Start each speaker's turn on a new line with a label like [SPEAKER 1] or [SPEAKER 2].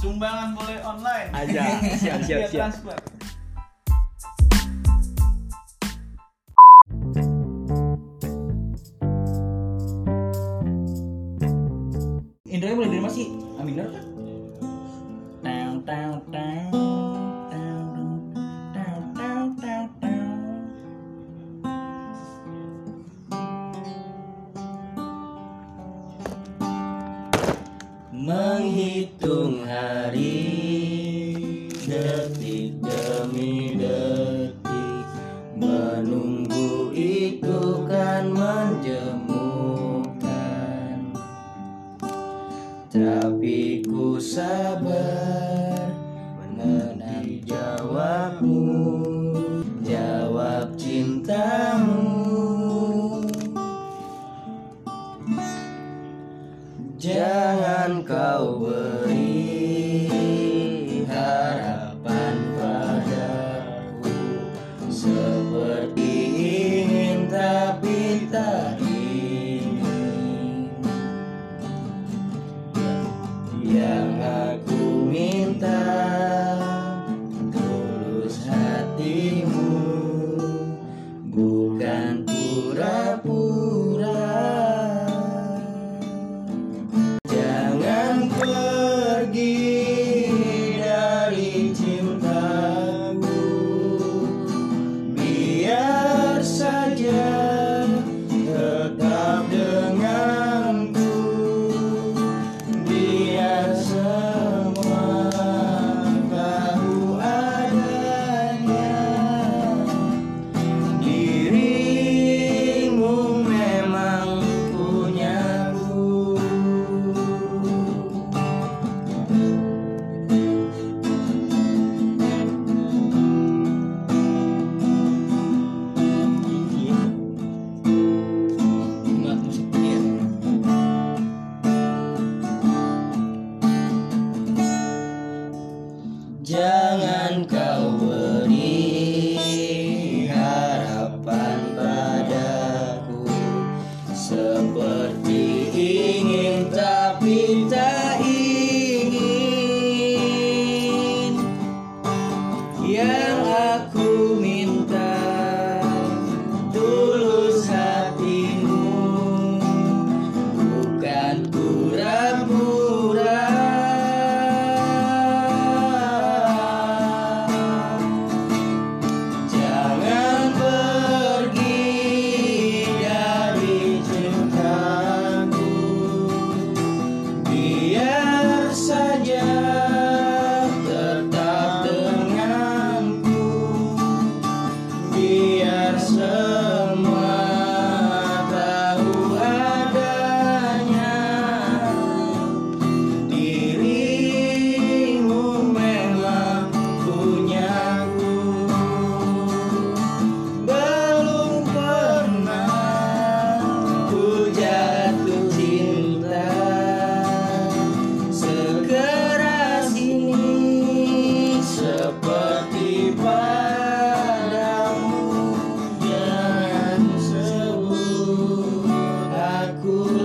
[SPEAKER 1] sumbangan boleh online
[SPEAKER 2] Aja, siap, siap,
[SPEAKER 1] Via
[SPEAKER 2] siap.
[SPEAKER 1] transfer.
[SPEAKER 2] Intronya mulai dari mana sih? Kan? Tang, tang, tang, Menghitung hari Detik demi detik. Menunggu itu kan menjemukan. Tapi ku sabar Menanti jawabmu Jangan kau beri harapan padaku. Seperti ingin tapi tak ingin Yang yeah. Jangan kau cool.